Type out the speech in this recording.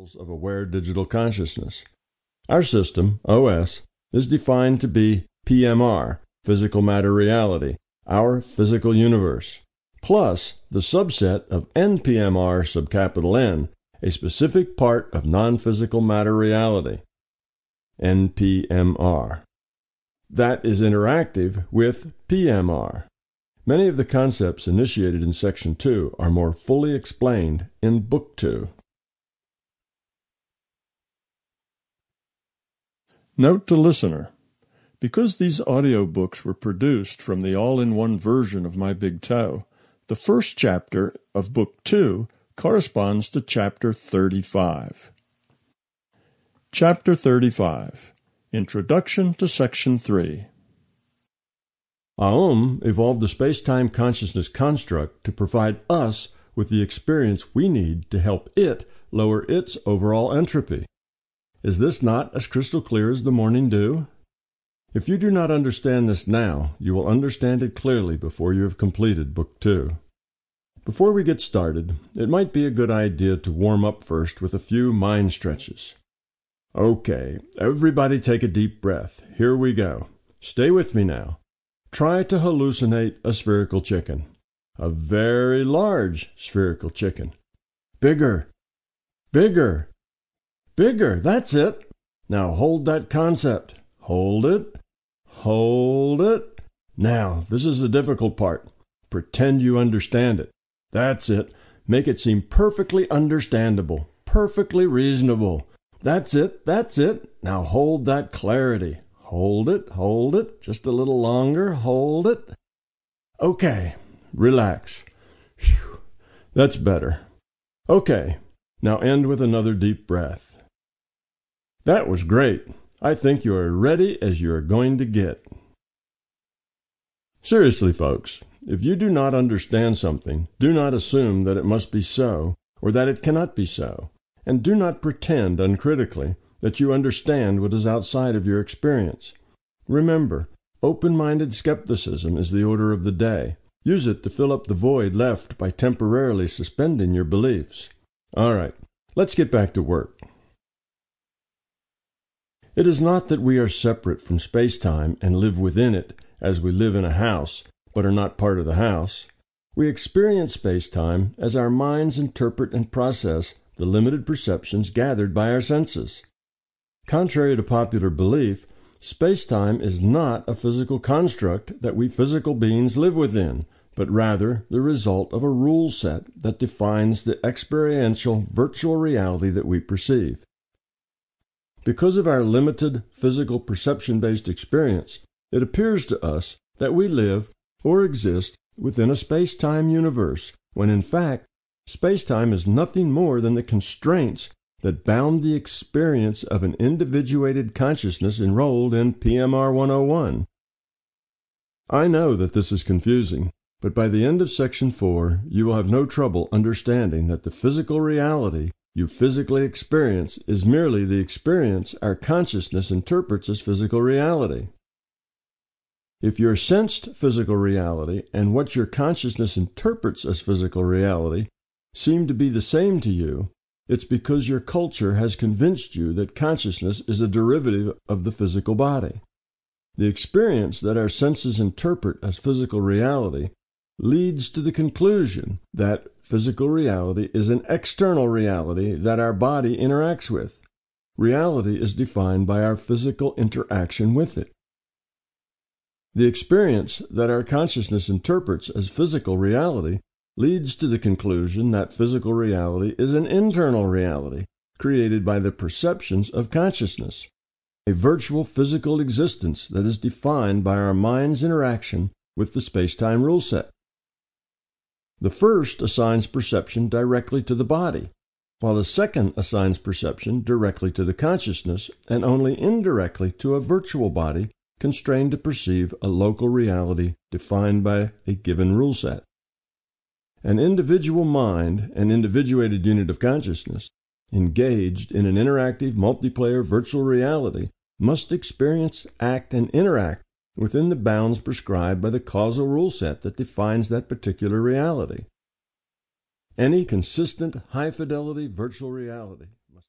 levels of aware digital consciousness. Our system, OS, is defined to be PMR, physical matter reality, our physical universe, plus the subset of NPMR subcapital N, a specific part of non physical matter reality, NPMR. That is interactive with PMR. Many of the concepts initiated in Section 2 are more fully explained in Book 2. Note to listener because these audiobooks were produced from the all in one version of My Big Toe, the first chapter of Book 2 corresponds to Chapter 35. Chapter 35 Introduction to Section 3 Aum evolved the space time consciousness construct to provide us with the experience we need to help it lower its overall entropy. Is this not as crystal clear as the morning dew? If you do not understand this now, you will understand it clearly before you have completed Book 2. Before we get started, it might be a good idea to warm up first with a few mind stretches. Okay, everybody take a deep breath. Here we go. Stay with me now. Try to hallucinate a spherical chicken. A very large spherical chicken. Bigger. Bigger. Bigger. That's it. Now hold that concept. Hold it. Hold it. Now, this is the difficult part. Pretend you understand it. That's it. Make it seem perfectly understandable, perfectly reasonable. That's it. That's it. Now hold that clarity. Hold it. Hold it. Just a little longer. Hold it. Okay. Relax. That's better. Okay. Now end with another deep breath. That was great. I think you are ready as you are going to get. Seriously, folks, if you do not understand something, do not assume that it must be so or that it cannot be so, and do not pretend uncritically that you understand what is outside of your experience. Remember, open minded skepticism is the order of the day. Use it to fill up the void left by temporarily suspending your beliefs. All right, let's get back to work. It is not that we are separate from space time and live within it, as we live in a house, but are not part of the house. We experience space time as our minds interpret and process the limited perceptions gathered by our senses. Contrary to popular belief, space time is not a physical construct that we physical beings live within, but rather the result of a rule set that defines the experiential virtual reality that we perceive. Because of our limited physical perception based experience, it appears to us that we live or exist within a space time universe, when in fact, space time is nothing more than the constraints that bound the experience of an individuated consciousness enrolled in PMR 101. I know that this is confusing, but by the end of Section 4, you will have no trouble understanding that the physical reality you physically experience is merely the experience our consciousness interprets as physical reality. If your sensed physical reality and what your consciousness interprets as physical reality seem to be the same to you, it's because your culture has convinced you that consciousness is a derivative of the physical body. The experience that our senses interpret as physical reality leads to the conclusion that physical reality is an external reality that our body interacts with. Reality is defined by our physical interaction with it. The experience that our consciousness interprets as physical reality leads to the conclusion that physical reality is an internal reality created by the perceptions of consciousness, a virtual physical existence that is defined by our mind's interaction with the space-time rule set. The first assigns perception directly to the body, while the second assigns perception directly to the consciousness and only indirectly to a virtual body constrained to perceive a local reality defined by a given rule set. An individual mind, an individuated unit of consciousness, engaged in an interactive multiplayer virtual reality, must experience, act, and interact within the bounds prescribed by the causal rule set that defines that particular reality. Any consistent high fidelity virtual reality